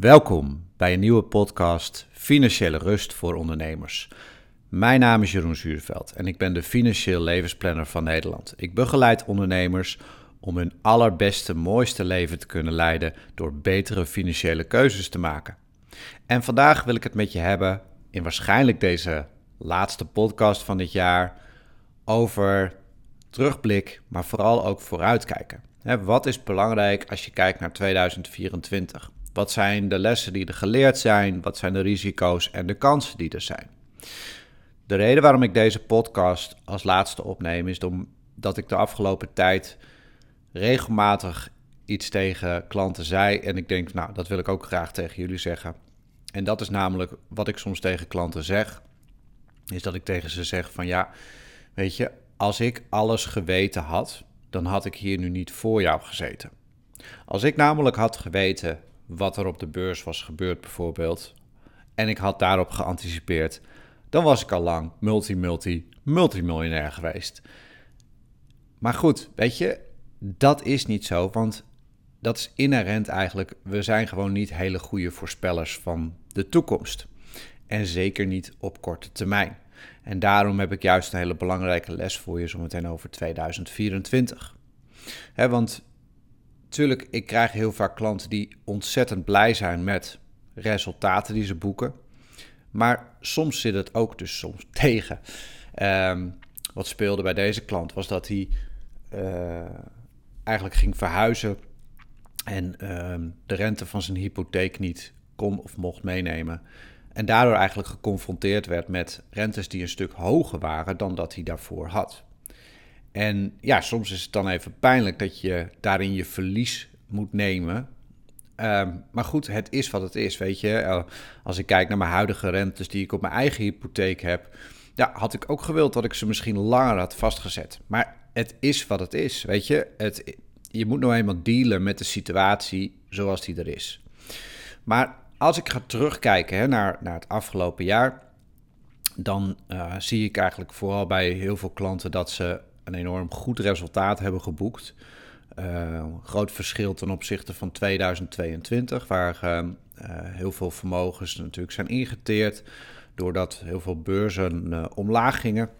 Welkom bij een nieuwe podcast Financiële Rust voor Ondernemers. Mijn naam is Jeroen Zuurveld en ik ben de financieel levensplanner van Nederland. Ik begeleid ondernemers om hun allerbeste, mooiste leven te kunnen leiden door betere financiële keuzes te maken. En vandaag wil ik het met je hebben, in waarschijnlijk deze laatste podcast van dit jaar, over terugblik, maar vooral ook vooruitkijken. Wat is belangrijk als je kijkt naar 2024? Wat zijn de lessen die er geleerd zijn? Wat zijn de risico's en de kansen die er zijn? De reden waarom ik deze podcast als laatste opneem is omdat ik de afgelopen tijd regelmatig iets tegen klanten zei en ik denk, nou, dat wil ik ook graag tegen jullie zeggen. En dat is namelijk wat ik soms tegen klanten zeg, is dat ik tegen ze zeg van ja, weet je, als ik alles geweten had, dan had ik hier nu niet voor jou gezeten. Als ik namelijk had geweten wat er op de beurs was gebeurd bijvoorbeeld, en ik had daarop geanticipeerd, dan was ik al lang multi-multi multimiljonair geweest. Maar goed, weet je, dat is niet zo, want dat is inherent eigenlijk. We zijn gewoon niet hele goede voorspellers van de toekomst. En zeker niet op korte termijn. En daarom heb ik juist een hele belangrijke les voor je zometeen over 2024. He, want Tuurlijk, ik krijg heel vaak klanten die ontzettend blij zijn met resultaten die ze boeken. Maar soms zit het ook dus soms tegen. Um, wat speelde bij deze klant was dat hij uh, eigenlijk ging verhuizen en um, de rente van zijn hypotheek niet kon of mocht meenemen. En daardoor eigenlijk geconfronteerd werd met rentes die een stuk hoger waren dan dat hij daarvoor had. En ja, soms is het dan even pijnlijk dat je daarin je verlies moet nemen. Ehm, maar goed, het is wat het is, weet je. Eh, als ik kijk naar mijn huidige rentes die ik op mijn eigen hypotheek heb... Ja, had ik ook gewild dat ik ze misschien langer had vastgezet. Maar het is wat het is, weet je. Het, je moet nou eenmaal dealen met de situatie zoals die er is. Maar als ik ga terugkijken hè, naar, naar het afgelopen jaar... dan uh, zie ik eigenlijk vooral bij heel veel klanten dat ze een enorm goed resultaat hebben geboekt. Uh, groot verschil ten opzichte van 2022, waar uh, heel veel vermogens natuurlijk zijn ingeteerd, doordat heel veel beurzen omlaag gingen.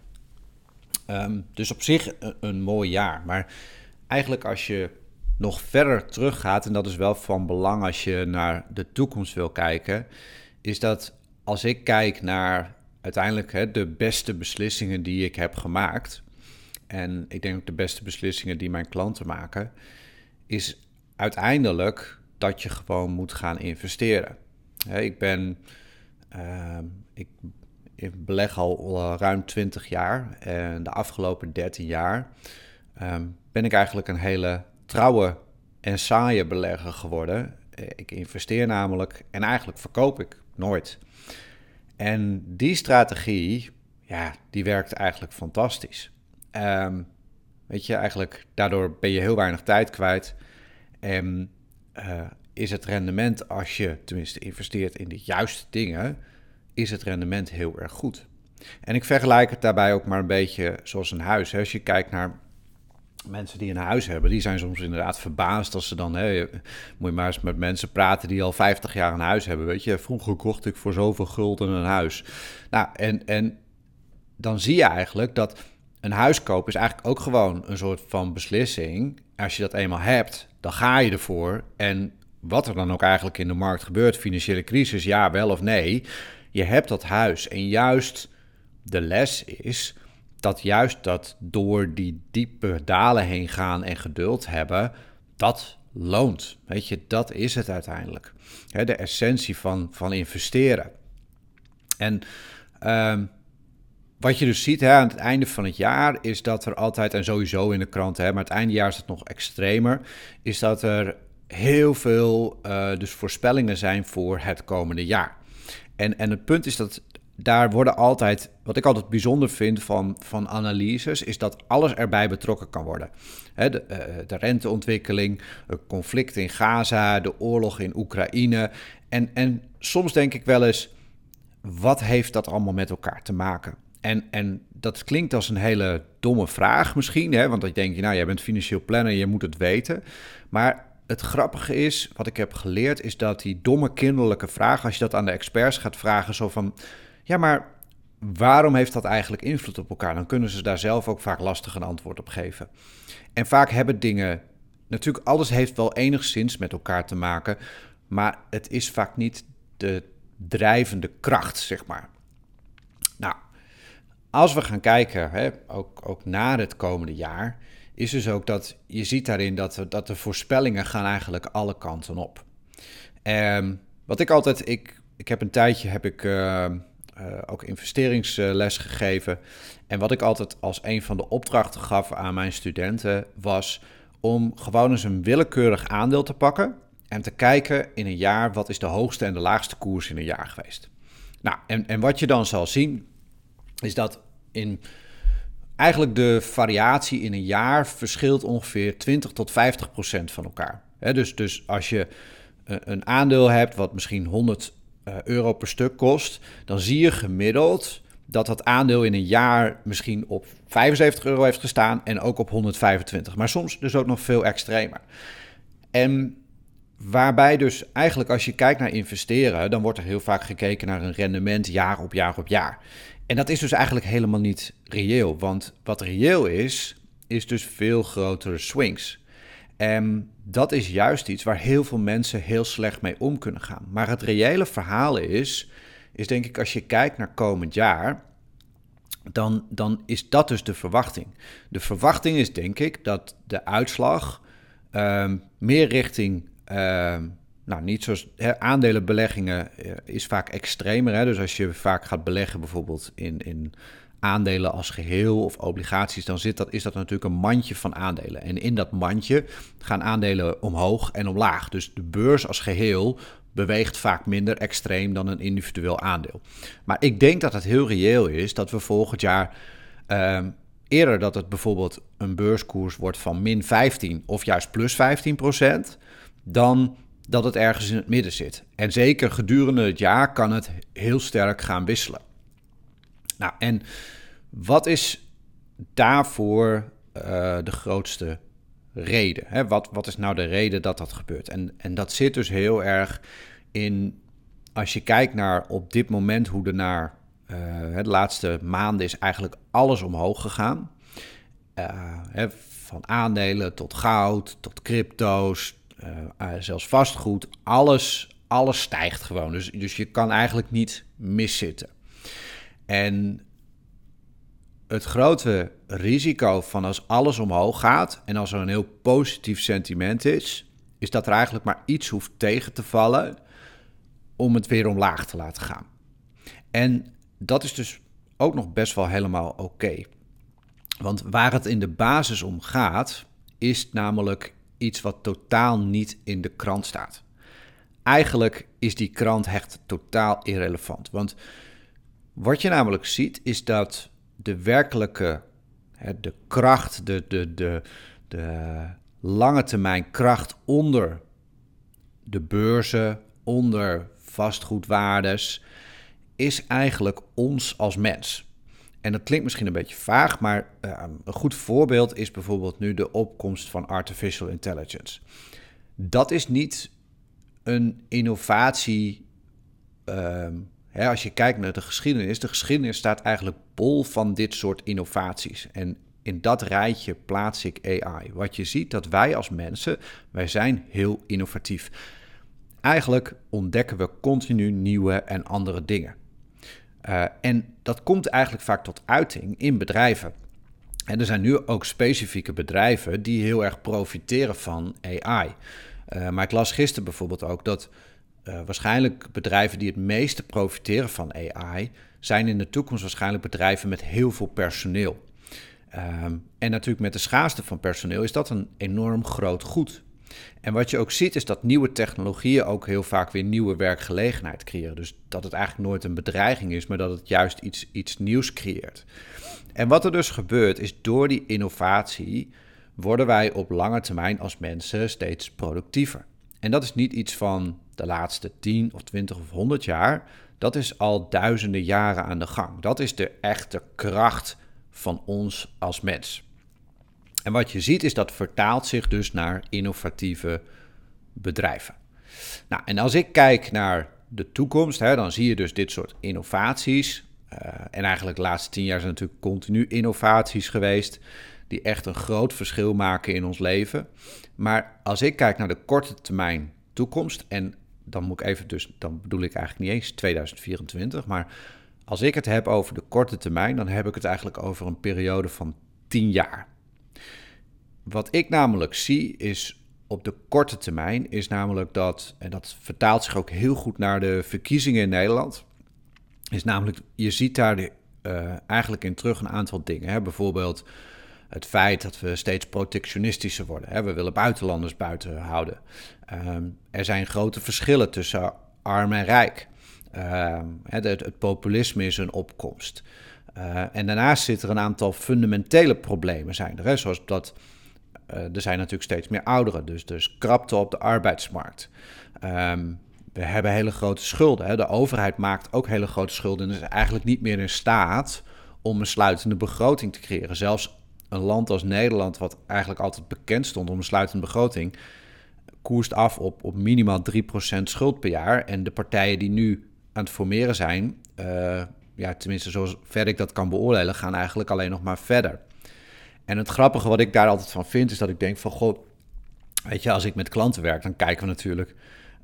Um, dus op zich een, een, mooi jaar. Maar eigenlijk als je nog verder teruggaat, en dat is wel van belang als je naar de toekomst wil kijken, is dat als ik kijk naar uiteindelijk hè, de beste beslissingen die ik heb gemaakt, en ik denk ook de beste beslissingen die mijn klanten maken, is uiteindelijk dat je gewoon moet gaan investeren. ik ben, uh, ik, beleg al ruim 20 jaar en de afgelopen 13 jaar uh, ben ik eigenlijk een hele trouwe en saaie belegger geworden. Ik investeer namelijk en eigenlijk verkoop ik nooit. En die strategie, ja, die werkt eigenlijk fantastisch. Um, weet je, eigenlijk daardoor ben je heel weinig tijd kwijt. En uh, is het rendement, als je tenminste investeert in de juiste dingen, is het rendement heel erg goed. En ik vergelijk het daarbij ook maar een beetje zoals een huis. Als je kijkt naar mensen die een huis hebben, die zijn soms inderdaad verbaasd als ze dan, hè, moet je maar eens met mensen praten die al 50 jaar een huis hebben. Weet je, vroeger kocht ik voor zoveel gulden een huis. Nou, en, en dan zie je eigenlijk dat een huis kopen is eigenlijk ook gewoon een soort van beslissing. Als je dat eenmaal hebt, dan ga je ervoor. En wat er dan ook eigenlijk in de markt gebeurt, financiële crisis, ja, wel of nee, je hebt dat huis. En juist de les is dat juist dat door die diepe dalen heen gaan en geduld hebben, dat loont. Weet je, dat is het uiteindelijk. de essentie van, van investeren. En uh, wat je dus ziet hè, aan het einde van het jaar is dat er altijd, en sowieso in de kranten, hè, maar het eindejaar is het nog extremer, is dat er heel veel uh, dus voorspellingen zijn voor het komende jaar. En, en het punt is dat daar worden altijd, wat ik altijd bijzonder vind van, van analyses, is dat alles erbij betrokken kan worden. De, uh, de renteontwikkeling, het conflict in Gaza, de oorlog in Oekraïne. En, en soms denk ik wel eens, wat heeft dat allemaal met elkaar te maken? En, en dat klinkt als een hele domme vraag misschien, hè? want dan denk je, nou, jij bent financieel planner, je moet het weten. Maar het grappige is, wat ik heb geleerd, is dat die domme kinderlijke vraag, als je dat aan de experts gaat vragen, zo van, ja, maar waarom heeft dat eigenlijk invloed op elkaar? Dan kunnen ze daar zelf ook vaak lastig een antwoord op geven. En vaak hebben dingen, natuurlijk alles heeft wel enigszins met elkaar te maken, maar het is vaak niet de drijvende kracht, zeg maar. Als we gaan kijken, hè, ook, ook naar het komende jaar, is dus ook dat je ziet daarin dat, dat de voorspellingen gaan eigenlijk alle kanten op. Um, wat ik altijd, ik, ik heb een tijdje heb ik uh, uh, ook investeringsles gegeven. En wat ik altijd als een van de opdrachten gaf aan mijn studenten was om gewoon eens een willekeurig aandeel te pakken en te kijken in een jaar wat is de hoogste en de laagste koers in een jaar geweest. Nou, en, en wat je dan zal zien is dat in eigenlijk de variatie in een jaar verschilt ongeveer 20 tot 50 procent van elkaar. dus, dus als je eh, een aandeel hebt wat misschien 100 eh, euro per stuk kost, dan zie je gemiddeld dat dat aandeel in een jaar misschien op 75 euro heeft gestaan en ook op 125. Maar soms dus ook nog veel extremer. En waarbij dus eigenlijk als je kijkt naar investeren, dan wordt er heel vaak gekeken naar een rendement jaar op jaar op jaar. En dat is dus eigenlijk helemaal niet reëel. Want wat reëel is, is dus veel grotere swings. En dat is juist iets waar heel veel mensen heel slecht mee om kunnen gaan. Maar het reële verhaal is, is denk ik als je kijkt naar komend jaar, dan, dan is dat dus de verwachting. De verwachting is denk ik dat de uitslag ehm, meer richting nou, niet zoals hè, aandelenbeleggingen eh, is vaak extremer. Hè? Dus als je vaak gaat beleggen bijvoorbeeld in, in aandelen als geheel of obligaties, dan zit dat, is dat natuurlijk een mandje van aandelen. En in dat mandje gaan aandelen omhoog en omlaag. Dus de beurs als geheel beweegt vaak minder extreem dan een individueel aandeel. Maar ik denk dat het heel reëel is dat we volgend jaar ehm, eerder dat het bijvoorbeeld een beurskoers wordt van min 15 of juist plus 15 procent, dan dat het ergens in het midden zit. En zeker gedurende het jaar kan het heel sterk gaan wisselen. Nou, en wat is daarvoor uh, de grootste reden? Hè? Wat, wat is nou de reden dat dat gebeurt? En, en dat zit dus heel erg in, als je kijkt naar op dit moment hoe er naar uh, de laatste maanden is eigenlijk alles omhoog gegaan. Uh, hè, van aandelen tot goud, tot crypto's, uh, zelfs vastgoed, alles, alles stijgt gewoon. Dus, dus je kan eigenlijk niet miszitten. En het grote risico van als alles omhoog gaat en als er een heel positief sentiment is, is dat er eigenlijk maar iets hoeft tegen te vallen om het weer omlaag te laten gaan. En dat is dus ook nog best wel helemaal oké. Want waar het in de basis om gaat, is namelijk iets wat totaal niet in de krant staat. Eigenlijk is die krant echt totaal irrelevant. Want wat je namelijk ziet is dat de werkelijke, de kracht, de, de, de, de lange termijn kracht onder de beurzen, onder vastgoedwaardes, is eigenlijk ons als mens. En dat klinkt misschien een beetje vaag, maar uh, een goed voorbeeld is bijvoorbeeld nu de opkomst van artificial intelligence. Dat is niet een innovatie. Uh, hè, als je kijkt naar de geschiedenis, de geschiedenis staat eigenlijk bol van dit soort innovaties. En in dat rijtje plaats ik AI. Wat je ziet dat wij als mensen, wij zijn heel innovatief. Eigenlijk ontdekken we continu nieuwe en andere dingen. Uh, en dat komt eigenlijk vaak tot uiting in bedrijven. En er zijn nu ook specifieke bedrijven die heel erg profiteren van AI. Eh, maar ik las gisteren bijvoorbeeld ook dat uh, waarschijnlijk bedrijven die het meeste profiteren van AI zijn in de toekomst waarschijnlijk bedrijven met heel veel personeel. Um, en natuurlijk met de schaarste van personeel is dat een enorm groot goed. En wat je ook ziet is dat nieuwe technologieën ook heel vaak weer nieuwe werkgelegenheid creëren. Dus dat het eigenlijk nooit een bedreiging is, maar dat het juist iets, iets nieuws creëert. En wat er dus gebeurt is door die innovatie worden wij op lange termijn als mensen steeds productiever. En dat is niet iets van de laatste 10 of 20 of 100 jaar. Dat is al duizenden jaren aan de gang. Dat is de echte kracht van ons als mens. En wat je ziet is dat vertaalt zich dus naar innovatieve bedrijven. Nou, en als ik kijk naar de toekomst, hè, dan zie je dus dit soort innovaties. Uh, en eigenlijk de laatste tien jaar zijn natuurlijk continu innovaties geweest. Die echt een groot verschil maken in ons leven. Maar als ik kijk naar de korte termijn toekomst. En dan moet ik even dus, dan bedoel ik eigenlijk niet eens 2024. Maar als ik het heb over de korte termijn, dan heb ik het eigenlijk over een periode van 10 jaar. Wat ik namelijk zie is op de korte termijn, is namelijk dat, en dat vertaalt zich ook heel goed naar de verkiezingen in Nederland, is namelijk, je ziet daar de, uh, eigenlijk in terug een aantal dingen. Hè? Bijvoorbeeld het feit dat we steeds protectionistischer worden. Hè? We willen buitenlanders buiten houden. Um, er zijn grote verschillen tussen arm en rijk. Uh, het, het, populisme is een opkomst. Uh, en daarnaast zitten er een aantal fundamentele problemen zijn er. Hè? Zoals dat er zijn natuurlijk steeds meer ouderen, dus, dus krapte op de arbeidsmarkt. Um, we hebben hele grote schulden. Hè? De overheid maakt ook hele grote schulden en is eigenlijk niet meer in staat om een sluitende begroting te creëren. Zelfs een land als Nederland, wat eigenlijk altijd bekend stond om een sluitende begroting, koerst af op, op minimaal 3% schuld per jaar. En de partijen die nu aan het formeren zijn, uh, ja, tenminste zover ik dat kan beoordelen, gaan eigenlijk alleen nog maar verder. En het grappige wat ik daar altijd van vind, is dat ik denk van, god, weet je, als ik met klanten werk, dan kijken we natuurlijk,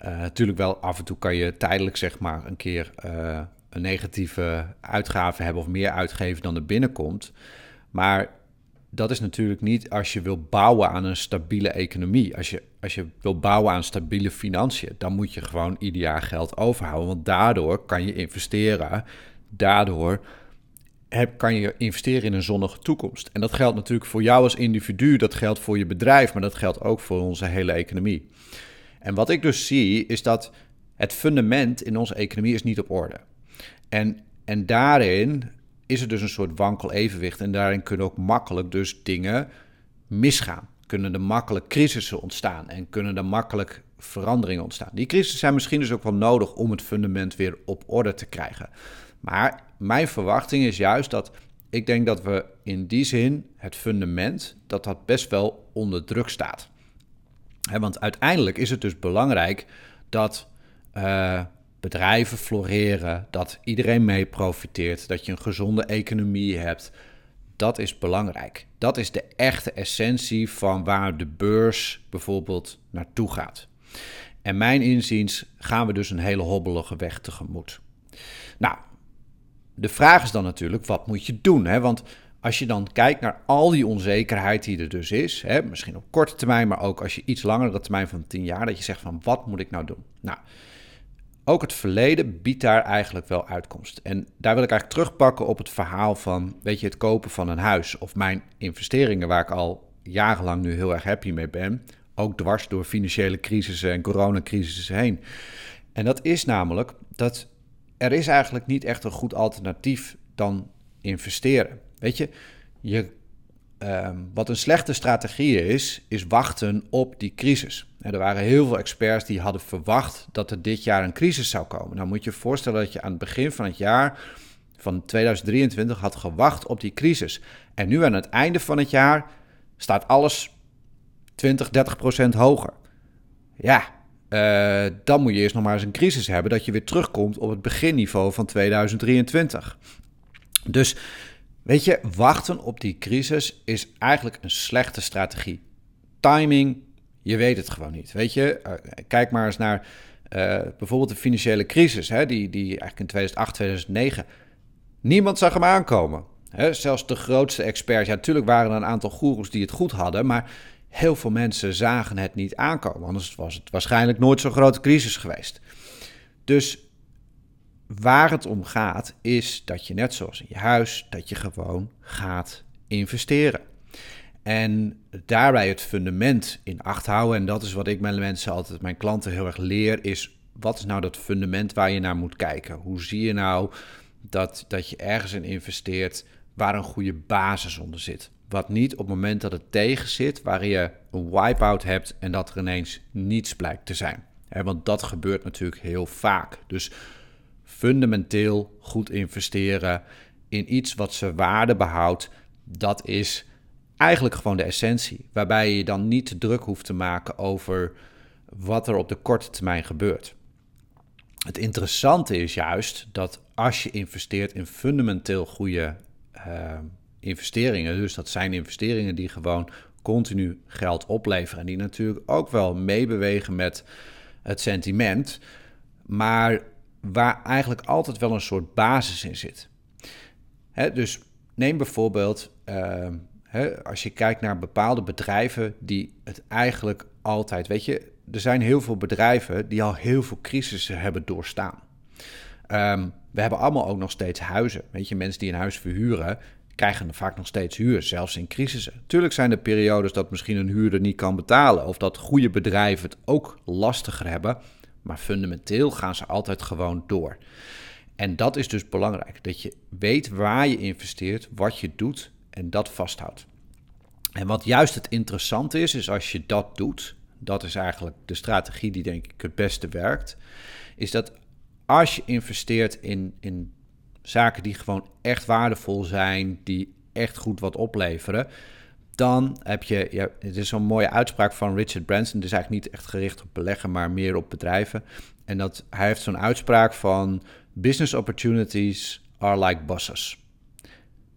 uh, natuurlijk wel af en toe kan je tijdelijk zeg maar een keer uh, een negatieve uitgave hebben of meer uitgeven dan er binnenkomt. Maar dat is natuurlijk niet als je wil bouwen aan een stabiele economie. Als je, als je wil bouwen aan stabiele financiën, dan moet je gewoon ieder jaar geld overhouden. Want daardoor kan je investeren. Daardoor heb, kan je investeren in een zonnige toekomst. En dat geldt natuurlijk voor jou als individu, dat geldt voor je bedrijf, maar dat geldt ook voor onze hele economie. En wat ik dus zie, is dat het fundament in onze economie is niet op orde. En, en daarin is er dus een soort wankel evenwicht. En daarin kunnen ook makkelijk dus dingen misgaan. Kunnen er makkelijk crisissen ontstaan en kunnen er makkelijk veranderingen ontstaan. Die crisissen zijn misschien dus ook wel nodig om het fundament weer op orde te krijgen. Maar mijn verwachting is juist dat ik denk dat we in die zin het fundament, dat dat best wel onder druk staat. want uiteindelijk is het dus belangrijk dat uh, bedrijven floreren, dat iedereen mee profiteert, dat je een gezonde economie hebt. Dat is belangrijk. Dat is de echte essentie van waar de beurs bijvoorbeeld naartoe gaat. En mijn inziens gaan we dus een hele hobbelige weg tegemoet. Nou, de vraag is dan natuurlijk, wat moet je doen? Hè? Want als je dan kijkt naar al die onzekerheid die er dus is, hè, misschien op korte termijn, maar ook als je iets langere termijn van 10 jaar, dat je zegt van wat moet ik nou doen? Nou, ook het verleden biedt daar eigenlijk wel uitkomst. En daar wil ik eigenlijk terugpakken op het verhaal van, weet je, het kopen van een huis of mijn investeringen waar ik al jarenlang nu heel erg happy mee ben, ook dwars door financiële crisissen en coronacrisissen heen. En dat is namelijk dat er is eigenlijk niet echt een goed alternatief dan investeren. Weet je, je Ehm, wat een slechte strategie is, is wachten op die crisis. er waren heel veel experts die hadden verwacht dat er dit jaar een crisis zou komen. Nou moet je je voorstellen dat je aan het begin van het jaar van 2023 had gewacht op die crisis. En nu aan het einde van het jaar staat alles 20, 30 procent hoger. Ja, uh, dan moet je eerst nog maar eens een crisis hebben dat je weer terugkomt op het beginniveau van 2023. Dus Weet je, wachten op die crisis is eigenlijk een slechte strategie. Timing, je weet het gewoon niet. Weet je, uh, kijk maar eens naar uh, bijvoorbeeld de financiële crisis, hè, die, die eigenlijk in 2008, 2009. Niemand zag hem aankomen. Hè? Zelfs de grootste experts. Ja, natuurlijk waren er een aantal goeroes die het goed hadden, maar heel veel mensen zagen het niet aankomen. Anders was het waarschijnlijk nooit zo'n grote crisis geweest. Dus waar het om gaat, is dat je net zoals in je huis, dat je gewoon gaat investeren. En daarbij het fundament in acht houden. En dat is wat ik mijn mensen altijd, mijn klanten heel erg leer, is wat is nou dat fundament waar je naar moet kijken? Hoe zie je nou dat, dat je ergens in investeert waar een goede basis onder zit? Wat niet op het moment dat het tegen zit, waar je een wipeout hebt en dat er ineens niets blijkt te zijn. want dat gebeurt natuurlijk heel vaak. Dus fundamenteel goed investeren in iets wat zijn waarde behoudt, dat is eigenlijk gewoon de essentie. Waarbij je dan niet te druk hoeft te maken over wat er op de korte termijn gebeurt. Het interessante is juist dat als je investeert in fundamenteel goede uh, investeringen, dus dat zijn investeringen die gewoon continu geld opleveren en die natuurlijk ook wel meebewegen met het sentiment, maar waar eigenlijk altijd wel een soort basis in zit. Dus neem bijvoorbeeld, hè, als je kijkt naar bepaalde bedrijven die het eigenlijk altijd, weet je, er zijn heel veel bedrijven die al heel veel crisissen hebben doorstaan. Um, we hebben allemaal ook nog steeds huizen. Weet je, mensen die een huis verhuren, krijgen vaak nog steeds huur, zelfs in crisissen. Tuurlijk zijn er periodes dat misschien een huurder niet kan betalen of dat goede bedrijven het ook lastiger hebben, maar fundamenteel gaan ze altijd gewoon door. En dat is dus belangrijk, dat je weet waar je investeert, wat je doet en dat vasthoudt. En wat juist het interessante is, is als je dat doet, dat is eigenlijk de strategie die denk ik het beste werkt, is dat als je investeert in, in zaken die gewoon echt waardevol zijn, die echt goed wat opleveren, dan heb je, ja, het is zo'n mooie uitspraak van Richard Branson, is eigenlijk niet echt gericht op beleggen, maar meer op bedrijven. En dat, hij heeft zo'n uitspraak van business opportunities are like buses.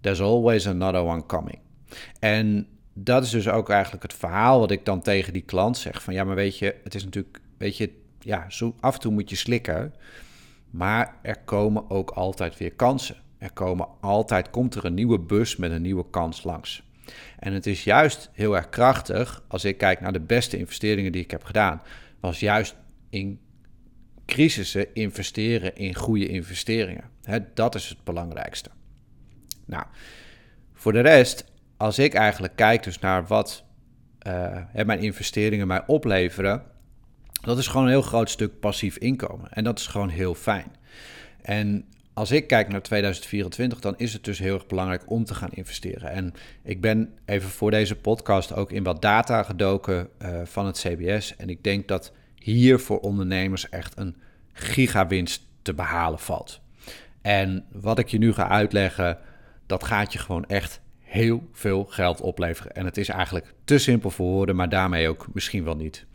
There's always another one coming. En dat is dus ook eigenlijk het verhaal wat ik dan tegen die klant zeg. Van ja, maar weet je, het is natuurlijk, weet je, ja, zo af en toe moet je slikken. Maar er komen ook altijd weer kansen. Er komen altijd, komt er een nieuwe bus met een nieuwe kans langs. En het is juist heel erg krachtig, als ik kijk naar de beste investeringen die ik heb gedaan, was juist in crisissen investeren in goede investeringen. dat is het belangrijkste. Nou, voor de rest, als ik eigenlijk kijk dus naar wat uh, mijn investeringen mij opleveren, dat is gewoon een heel groot stuk passief inkomen. En dat is gewoon heel fijn. En als ik kijk naar 2024, dan is het dus heel erg belangrijk om te gaan investeren. En ik ben even voor deze podcast ook in wat data gedoken uh, van het CBS. En ik denk dat hier voor ondernemers echt een gigawinst te behalen valt. En wat ik je nu ga uitleggen, dat gaat je gewoon echt heel veel geld opleveren. En het is eigenlijk te simpel voor woorden, maar daarmee ook misschien wel niet.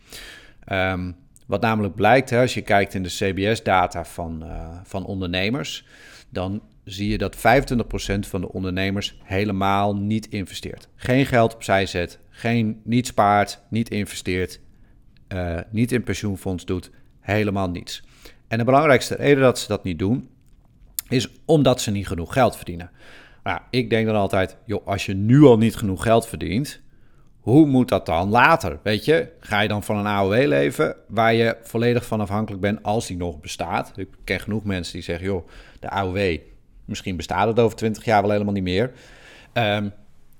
Ehm, wat namelijk blijkt, hè, als je kijkt in de CBS-data van, uh, van ondernemers, dan zie je dat 25% van de ondernemers helemaal niet investeert. Geen geld opzij zet, geen, niet spaart, niet investeert, uh, niet in pensioenfonds doet, helemaal niets. En de belangrijkste reden dat ze dat niet doen, is omdat ze niet genoeg geld verdienen. Nou, ik denk dan altijd, joh, als je nu al niet genoeg geld verdient, hoe moet dat dan later? Weet je, ga je dan van een AOW leven waar je volledig van afhankelijk bent als die nog bestaat? Ik ken genoeg mensen die zeggen, joh, de AOW, misschien bestaat het over 20 jaar wel helemaal niet meer. Um,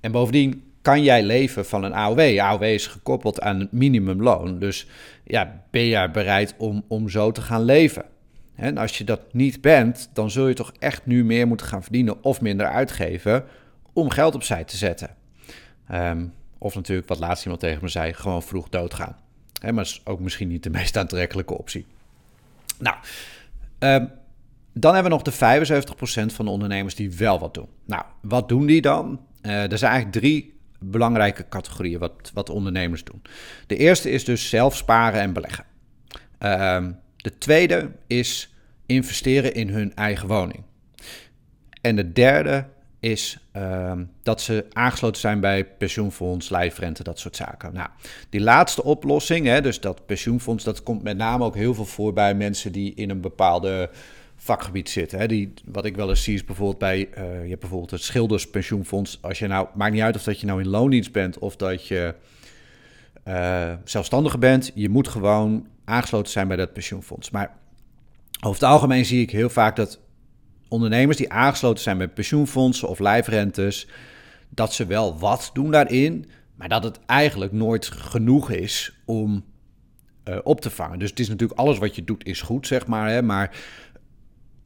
en bovendien kan jij leven van een AOW. AOW is gekoppeld aan minimumloon. Dus ja, ben jij bereid om, om zo te gaan leven? En als je dat niet bent, dan zul je toch echt nu meer moeten gaan verdienen of minder uitgeven om geld opzij te zetten. Um, of natuurlijk, wat laatst iemand tegen me zei, gewoon vroeg doodgaan. Hè, maar is ook misschien niet de meest aantrekkelijke optie. Nou, um, dan hebben we nog de 75% van de ondernemers die wel wat doen. Nou, wat doen die dan? Uh, er zijn eigenlijk drie belangrijke categorieën wat, wat ondernemers doen. De eerste is dus zelf sparen en beleggen. Uh, de tweede is investeren in hun eigen woning. En de derde is ehm, dat ze aangesloten zijn bij pensioenfonds, lijfrente, dat soort zaken. Nou, die laatste oplossing, hè, dus dat pensioenfonds, dat komt met name ook heel veel voor bij mensen die in een bepaalde vakgebied zitten. Hè. Die, wat ik wel eens zie is bijvoorbeeld bij, uh, je hebt bijvoorbeeld het schilderspensioenfonds. Als je nou, maakt niet uit of dat je nou in loondienst bent of dat je uh, zelfstandige bent, je moet gewoon aangesloten zijn bij dat pensioenfonds. Maar over het algemeen zie ik heel vaak dat ondernemers die aangesloten zijn bij pensioenfondsen of lijfrentes, dat ze wel wat doen daarin, maar dat het eigenlijk nooit genoeg is om uh, op te vangen. Dus het is natuurlijk alles wat je doet is goed, zeg maar, hè, maar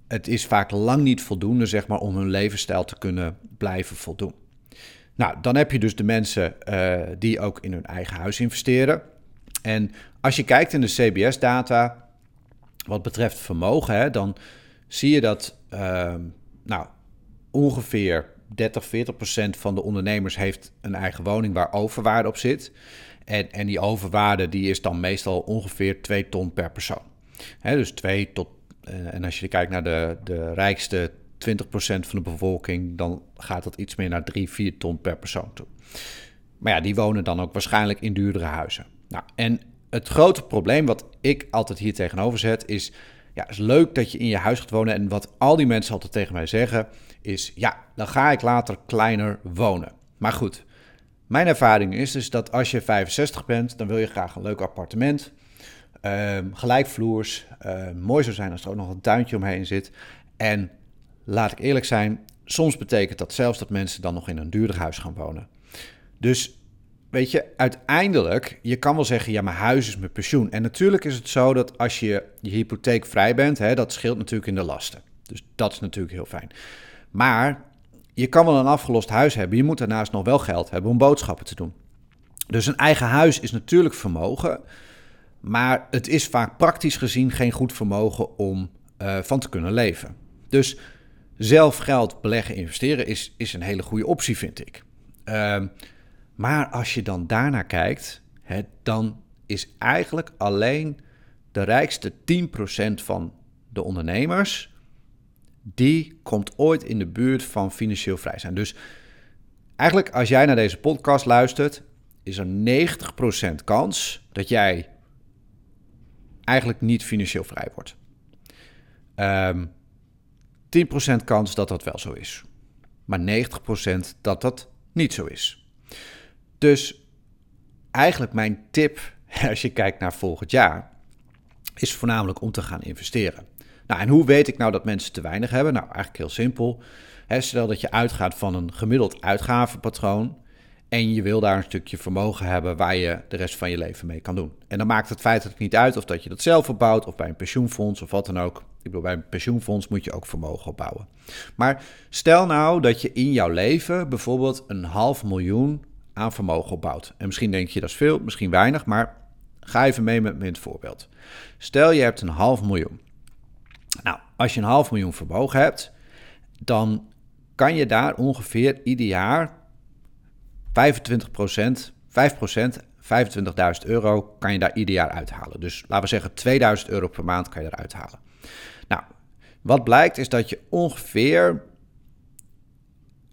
het is vaak lang niet voldoende, zeg maar, om hun levensstijl te kunnen blijven voldoen. Nou, dan heb je dus de mensen uh, die ook in hun eigen huis investeren. En als je kijkt in de CBS-data, wat betreft vermogen, hè, dan zie je dat uh, nou, ongeveer 30, 40 procent van de ondernemers heeft een eigen woning waar overwaarde op zit. En, en die overwaarde die is dan meestal ongeveer 2 ton per persoon. dus 2 tot, eh, en als je kijkt naar de, de rijkste 20% van de bevolking, dan gaat dat iets meer naar 3, 4 ton per persoon toe. Maar ja, die wonen dan ook waarschijnlijk in duurdere huizen. Nou, en het grote probleem wat ik altijd hier tegenover zet is... Ja, het is leuk dat je in je huis gaat wonen. En wat al die mensen altijd tegen mij zeggen is... Ja, dan ga ik later kleiner wonen. Maar goed, mijn ervaring is dus dat als je 65 bent... dan wil je graag een leuk appartement... Um, gelijkvloers. Uh, mooi zou zijn als er ook nog een tuintje omheen zit. En laat ik eerlijk zijn, soms betekent dat zelfs dat mensen dan nog in een duurder huis gaan wonen. Dus weet je, uiteindelijk, je kan wel zeggen, ja, mijn huis is mijn pensioen. En natuurlijk is het zo dat als je je hypotheek vrij bent, hè, dat scheelt natuurlijk in de lasten. Dus dat is natuurlijk heel fijn. Maar je kan wel een afgelost huis hebben. Je moet daarnaast nog wel geld hebben om boodschappen te doen. Dus een eigen huis is natuurlijk vermogen. Maar het is vaak praktisch gezien geen goed vermogen om uh, van te kunnen leven. Dus zelf geld beleggen, investeren is, is een hele goede optie, vind ik. Uh, maar als je dan daarnaar kijkt, hè, dan is eigenlijk alleen de rijkste 10% van de ondernemers, die komt ooit in de buurt van financieel vrij zijn. Dus eigenlijk als jij naar deze podcast luistert, is er 90% kans dat jij eigenlijk niet financieel vrij wordt. Um, ehm, 10% kans dat dat wel zo is. Maar 90% dat dat niet zo is. Dus eigenlijk mijn tip, als je kijkt naar volgend jaar, is voornamelijk om te gaan investeren. Nou, en hoe weet ik nou dat mensen te weinig hebben? Nou, eigenlijk heel simpel. stel dat je uitgaat van een gemiddeld uitgavenpatroon en je wil daar een stukje vermogen hebben waar je de rest van je leven mee kan doen. En dan maakt het feitelijk niet uit of dat je dat zelf opbouwt of bij een pensioenfonds of wat dan ook. Ik bedoel, bij een pensioenfonds moet je ook vermogen opbouwen. Maar stel nou dat je in jouw leven bijvoorbeeld een half miljoen aan vermogen opbouwt. En misschien denk je dat is veel, misschien weinig, maar ga even mee met het voorbeeld. Stel je hebt een half miljoen. Nou, als je een half miljoen vermogen hebt, dan kan je daar ongeveer ieder jaar 25% 5% 25.000 euro kan je daar ieder jaar uithalen. Dus laten we zeggen 2000 euro per maand kan je eruit halen. Nou, wat blijkt is dat je ongeveer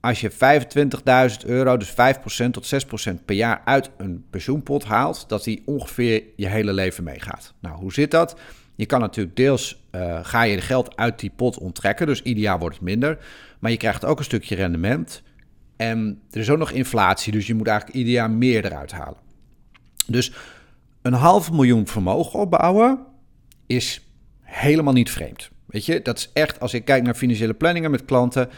als je 25.000 euro, dus 5% tot 6% per jaar uit een pensioenpot haalt, dat die ongeveer je hele leven meegaat. Nou, hoe zit dat? Je kan natuurlijk deels, uh, ga je geld uit die pot onttrekken, dus ieder jaar wordt het minder. Maar je krijgt ook een stukje rendement. En er is ook nog inflatie, dus je moet eigenlijk ieder jaar meer eruit halen. Dus een half miljoen vermogen opbouwen is helemaal niet vreemd. Weet je, dat is echt, als ik kijk naar financiële planningen met klanten,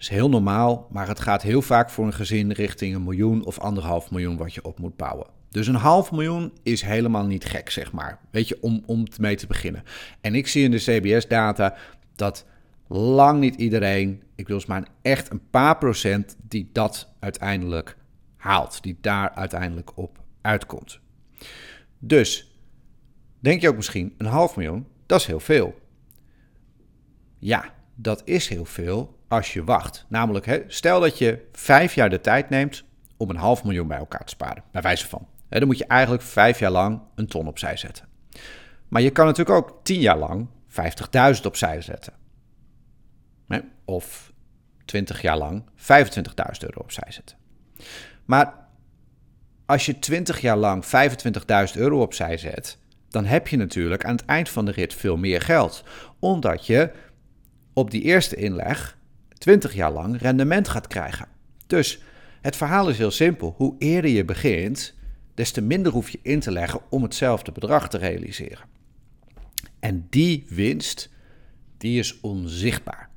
is heel normaal, maar het gaat heel vaak voor een gezin richting een miljoen of anderhalf miljoen wat je op moet bouwen. Dus een half miljoen is helemaal niet gek, zeg maar. Weet je, om, om mee te beginnen. En ik zie in de CBS-data dat lang niet iedereen, ik wil maar echt een paar procent, die dat uiteindelijk haalt. Die daar uiteindelijk op uitkomt. Dus, denk je ook misschien, een half miljoen, dat is heel veel. Ja, dat is heel veel als je wacht. Namelijk, hè, stel dat je vijf jaar de tijd neemt om een half miljoen bij elkaar te sparen, bij wijze van. Hè, dan moet je eigenlijk vijf jaar lang een ton opzij zetten. Maar je kan natuurlijk ook tien jaar lang 50.000 opzij zetten. Hè, of 20 jaar lang 25.000 euro opzij zetten. Maar als je 20 jaar lang 25.000 euro opzij zet, dan heb je natuurlijk aan het eind van de rit veel meer geld. Omdat je op die eerste inleg 20 jaar lang rendement gaat krijgen. Dus het verhaal is heel simpel. Hoe eerder je begint, des te minder hoef je in te leggen om hetzelfde bedrag te realiseren. En die winst, die is onzichtbaar.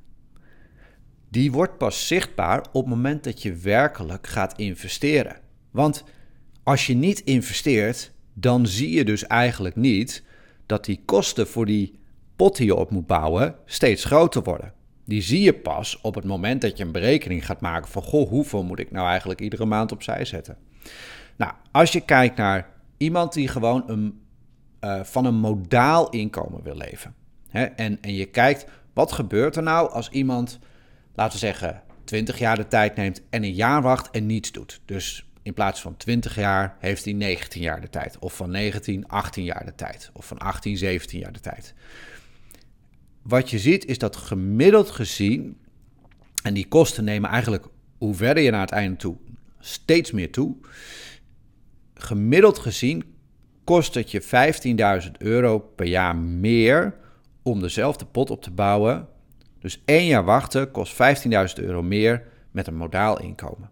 Die wordt pas zichtbaar op het moment dat je werkelijk gaat investeren. Want als je niet investeert, dan zie je dus eigenlijk niet dat die kosten voor die pot die je op moet bouwen steeds groter worden. Die zie je pas op het moment dat je een berekening gaat maken van goh, hoeveel moet ik nou eigenlijk iedere maand opzij zetten. Nou, als je kijkt naar iemand die gewoon een, uh, van een modaal inkomen wil leven. Hè, en, en je kijkt, wat gebeurt er nou als iemand, laten we zeggen, 20 jaar de tijd neemt en een jaar wacht en niets doet. Dus in plaats van 20 jaar heeft hij 19 jaar de tijd. Of van 19, 18 jaar de tijd. Of van 18, 17 jaar de tijd. Wat je ziet is dat gemiddeld gezien, en die kosten nemen eigenlijk hoe verder je naar het einde toe steeds meer toe. Gemiddeld gezien kost het je 15.000 euro per jaar meer om dezelfde pot op te bouwen. Dus één jaar wachten kost 15.000 euro meer met een modaal inkomen.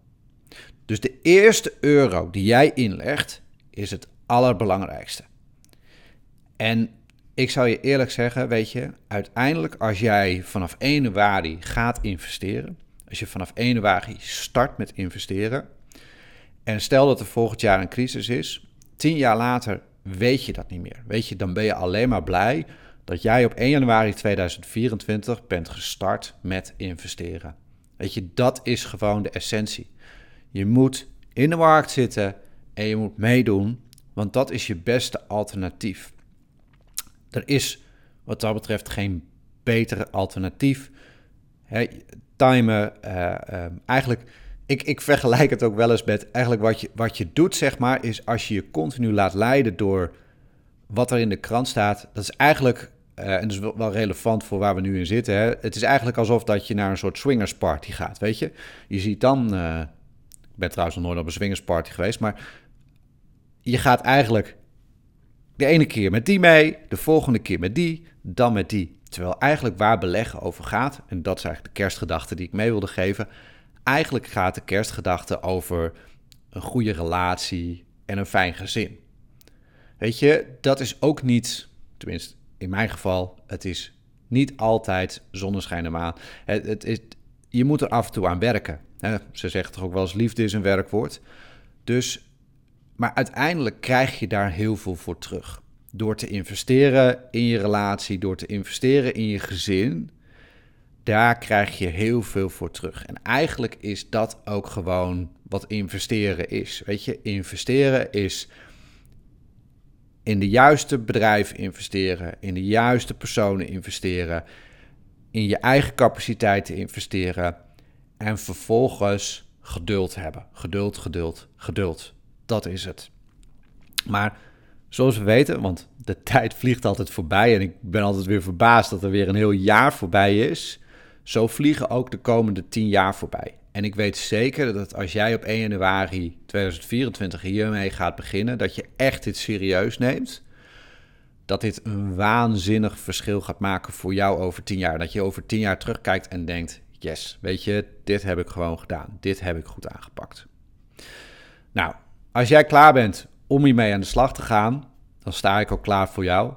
Dus de eerste euro die jij inlegt is het allerbelangrijkste. En ik zou je eerlijk zeggen, weet je, uiteindelijk als jij vanaf 1 januari gaat investeren, als je vanaf 1 januari start met investeren, en stel dat er volgend jaar een crisis is, tien jaar later weet je dat niet meer. Weet je, dan ben je alleen maar blij dat jij op 1 januari 2024 bent gestart met investeren. Weet je, dat is gewoon de essentie. Je moet in de markt zitten en je moet meedoen, want dat is je beste alternatief. Er is wat dat betreft geen betere alternatief. He, timen, uh, eigenlijk ik, ik vergelijk het ook wel eens met eigenlijk wat je, wat je doet, zeg maar, is als je je continu laat leiden door wat er in de krant staat. Dat is eigenlijk, uh, en dat is wel, relevant voor waar we nu in zitten. Hè? Het is eigenlijk alsof dat je naar een soort swingersparty gaat, weet je. Je ziet dan, uh, ik ben trouwens nog nooit op een swingersparty geweest, maar je gaat eigenlijk de ene keer met die mee, de volgende keer met die, dan met die. Terwijl eigenlijk waar beleggen over gaat, en dat is eigenlijk de kerstgedachte die ik mee wilde geven Eigenlijk gaat de kerstgedachte over een goede relatie en een fijn gezin. Weet je, dat is ook niet, tenminste in mijn geval, het is niet altijd zonneschijn en maan. Het, het, is, je moet er af en toe aan werken. Ze zeggen toch ook wel eens liefde is een werkwoord. Dus, maar uiteindelijk krijg je daar heel veel voor terug. Door te investeren in je relatie, door te investeren in je gezin, daar krijg je heel veel voor terug. En eigenlijk is dat ook gewoon wat investeren is. Weet je, investeren is in de juiste bedrijven investeren, in de juiste personen investeren, in je eigen capaciteiten investeren en vervolgens geduld hebben. Geduld, geduld, geduld. Dat is het. Maar zoals we weten, want de tijd vliegt altijd voorbij en ik ben altijd weer verbaasd dat er weer een heel jaar voorbij is. Zo vliegen ook de komende 10 jaar voorbij. En ik weet zeker dat als jij op 1 januari 2024 hiermee gaat beginnen, dat je echt dit serieus neemt. Dat dit een waanzinnig verschil gaat maken voor jou over 10 jaar. Dat je over 10 jaar terugkijkt en denkt: yes, weet je, dit heb ik gewoon gedaan. Dit heb ik goed aangepakt. Nou, als jij klaar bent om hiermee aan de slag te gaan, dan sta ik ook klaar voor jou.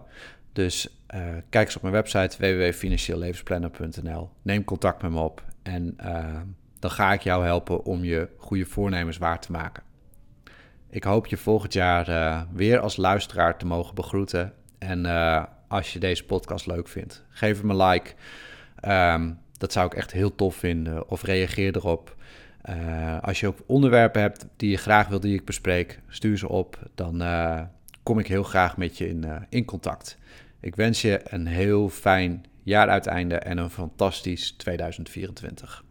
Dus uh, kijk eens op mijn website www.financieellevensplannen.nl. Neem contact met me op en uh, dan ga ik jou helpen om je goede voornemens waar te maken. Ik hoop je volgend jaar uh, weer als luisteraar te mogen begroeten. En als je deze podcast leuk vindt, geef hem een like. Um, dat zou ik echt heel tof vinden. Of reageer erop. Als je ook onderwerpen hebt die je graag wil die ik bespreek, stuur ze op. Dan kom ik heel graag met je in, in contact. Ik wens je een heel fijn jaaruiteinde en een fantastisch 2024.